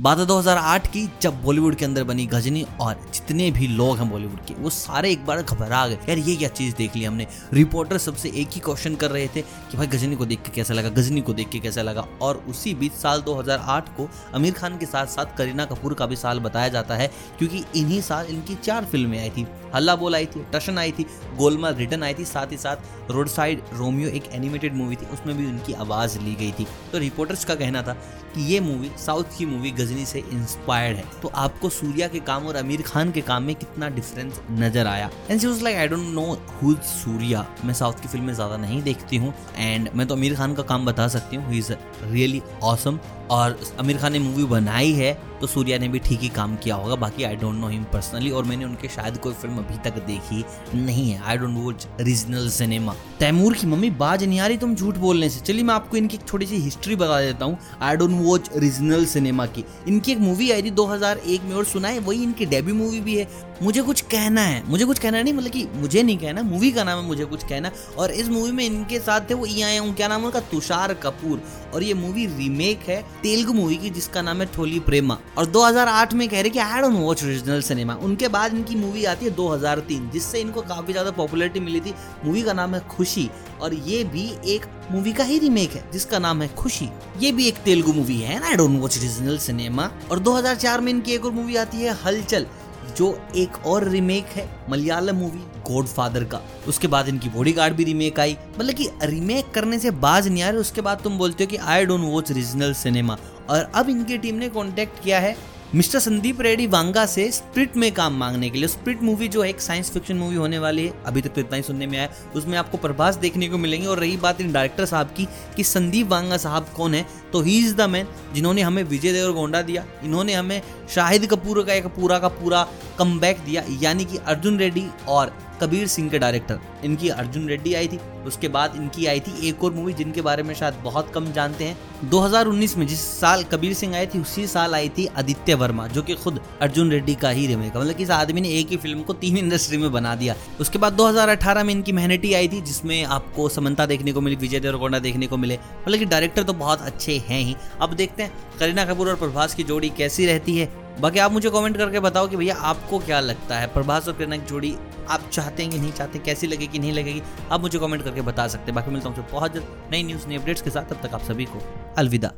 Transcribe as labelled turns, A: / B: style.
A: बात है 2008 की जब बॉलीवुड के अंदर बनी गजनी और जितने भी लोग हैं बॉलीवुड के, वो सारे एक बार घबरा गए। यार, ये क्या चीज़ देख ली हमने? रिपोर्टर सबसे एक ही क्वेश्चन कर रहे थे कि भाई गजनी को देख के कैसा लगा, गजनी को देख के कैसा लगा। और उसी बीच साल 2008 को आमिर खान के साथ साथ करीना कपूर का भी साल बताया जाता है, क्योंकि इन्हीं साल इनकी चार फ़िल्में आई थी। हल्ला बोल आई थी, टशन आई थी, गोलमाल रिटर्न आई थी, साथ ही साथ रोड साइड रोमियो एक एनिमेटेड मूवी थी, उसमें भी उनकी आवाज़ ली गई थी। तो रिपोर्टर्स का कहना था कि ये मूवी साउथ की मूवी गजनी से इंस्पायर्ड है। तो आपको सूर्या के काम और आमिर खान के काम में कितना डिफरेंस नज़र आया? And she like I don't know who Suriya. मैं साउथ की फ़िल्में ज़्यादा नहीं देखती हूँ। एंड मैं तो आमिर खान का काम बता सकती हूँ। ही इज़ रियली ऑसम और आमिर खान ने मूवी बनाई है तो सूर्या ने भी ठीक ही काम किया होगा। बाकी I don't know him personally और मैंने उनके शायद कोई फ़िल्म अभी तक देखी नहीं है। I don't watch regional cinema Taimur की मम्मी, बाज नहीं आ रही तुम झूठ बोलने से। चलिए मैं आपको इनकी एक छोटी सी हिस्ट्री बता देता हूँ। I don't watch regional cinema की। इनकी एक मूवी आई थी 2001 में, और सुना है, वही इनकी डेब्यू मूवी भी है। मुझे कुछ कहना है, मुझे कुछ कहना नहीं मतलब कि मुझे नहीं कहना मूवी का नाम है, मुझे कुछ कहना और इस मूवी में इनके साथ थे वो ई आए क्या नाम है उनका, तुषार कपूर। और ये मूवी रीमेक है, तेलुगु मूवी की, जिसका नाम है ठोली प्रेमा। और 2008 में कह रहे कि I don't watch original cinema उनके बाद इनकी मूवी आती है 2003 जिससे इनको काफ़ी ज़्यादा पॉपुलरिटी मिली थी। मूवी का नाम है खुशी। और ये भी एक मूवी का ही रीमेक है, जिसका नाम है खुशी। ये भी एक तेलुगु मूवी है I don't watch original cinema और 2004 में इनकी एक और मूवी आती है, हलचल, जो एक और रीमेक है, मलयालम मूवी गॉड फादर का। उसके बाद इनकी बॉडी गार्ड भी रीमेक आई। मतलब कि रीमेक करने से बाज नहीं आ रहे, उसके बाद तुम बोलते हो कि I don't watch regional cinema और अब इनकी टीम ने कॉन्टेक्ट किया है मिस्टर संदीप रेड्डी वांगा से स्प्रिट में काम मांगने के लिए, स्प्रिट मूवी जो एक साइंस फिक्शन मूवी होने वाली है। अभी तक तो इतना ही सुनने में आया। उसमें आपको प्रभास देखने को मिलेंगे और रही बात इन डायरेक्टर साहब की कि संदीप वांगा साहब कौन है तो ही इज़ द मैन जिन्होंने हमें विजय देवर गोंडा दिया। इन्होंने हमें शाहिद कपूर का एक पूरा का पूरा कम दिया, यानी कि अर्जुन रेड्डी और कबीर सिंह के डायरेक्टर इनकी अर्जुन रेड्डी आई थी, उसके बाद इनकी आई थी एक और मूवी जिनके बारे में शायद बहुत कम जानते हैं। 2019 में जिस साल कबीर सिंह आई थी, उसी साल आई थी आदित्य वर्मा, जो कि खुद अर्जुन रेड्डी का ही रिमेक मतलब इस आदमी ने एक ही फ़िल्म को तीन इंडस्ट्री में बना दिया। उसके बाद 2018 में इनकी मेहनती आई थी, जिसमें आपको समंता देखने को मिली, विजय देवरकोंडा देखने को मिले। मतलब कि डायरेक्टर तो बहुत अच्छे हैं ही। अब देखते हैं, करीना कपूर और प्रभास की जोड़ी कैसी रहती है बाकी आप मुझे कमेंट करके बताओ कि भैया आपको क्या लगता है? प्रभास और किरण की जोड़ी आप चाहते हैं कि नहीं चाहते? कैसी लगेगी नहीं लगेगी? आप मुझे कमेंट करके बता सकते हैं। बाकी मिलता हूँ बहुत जल्द नई न्यूज़ नई अपडेट्स के साथ। तब तक आप सभी को अलविदा।